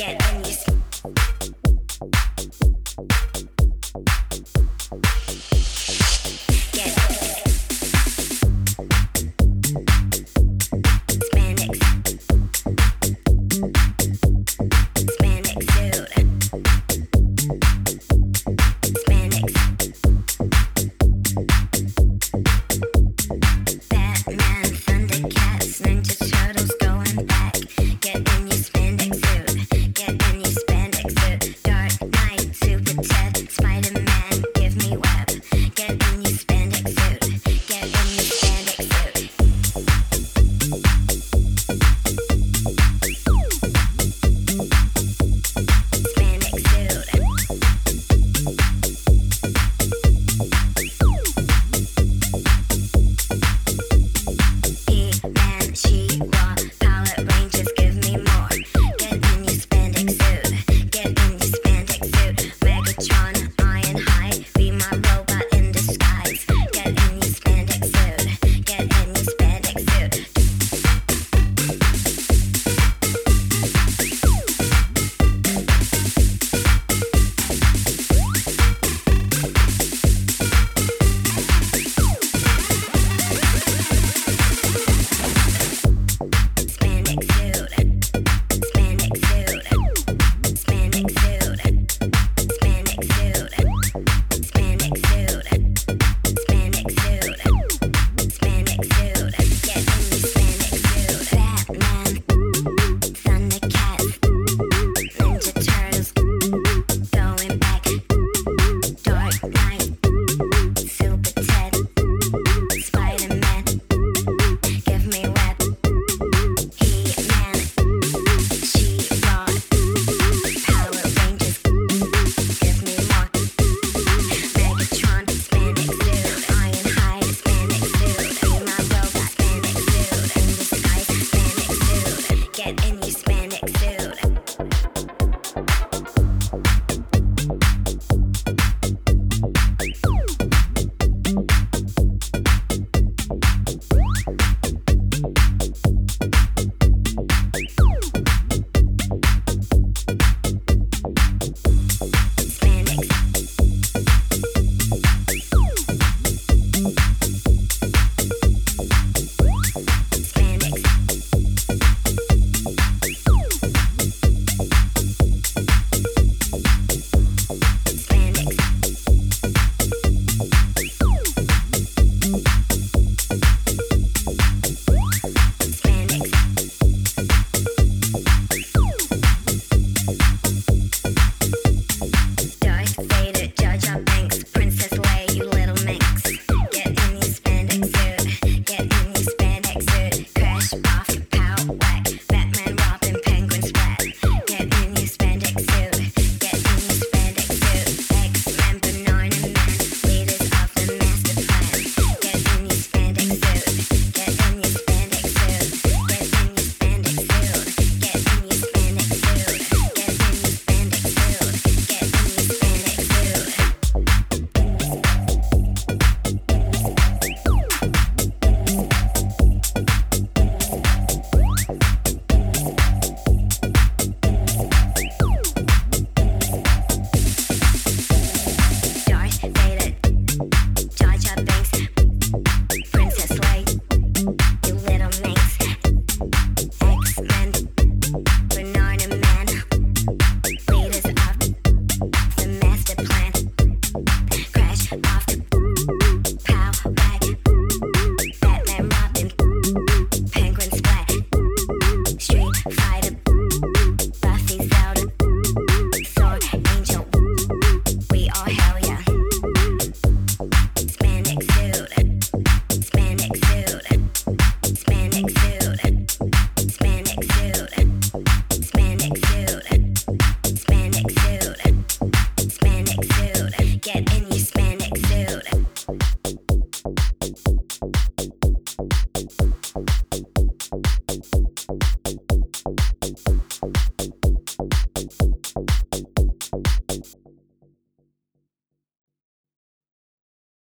your Bachata. sexy.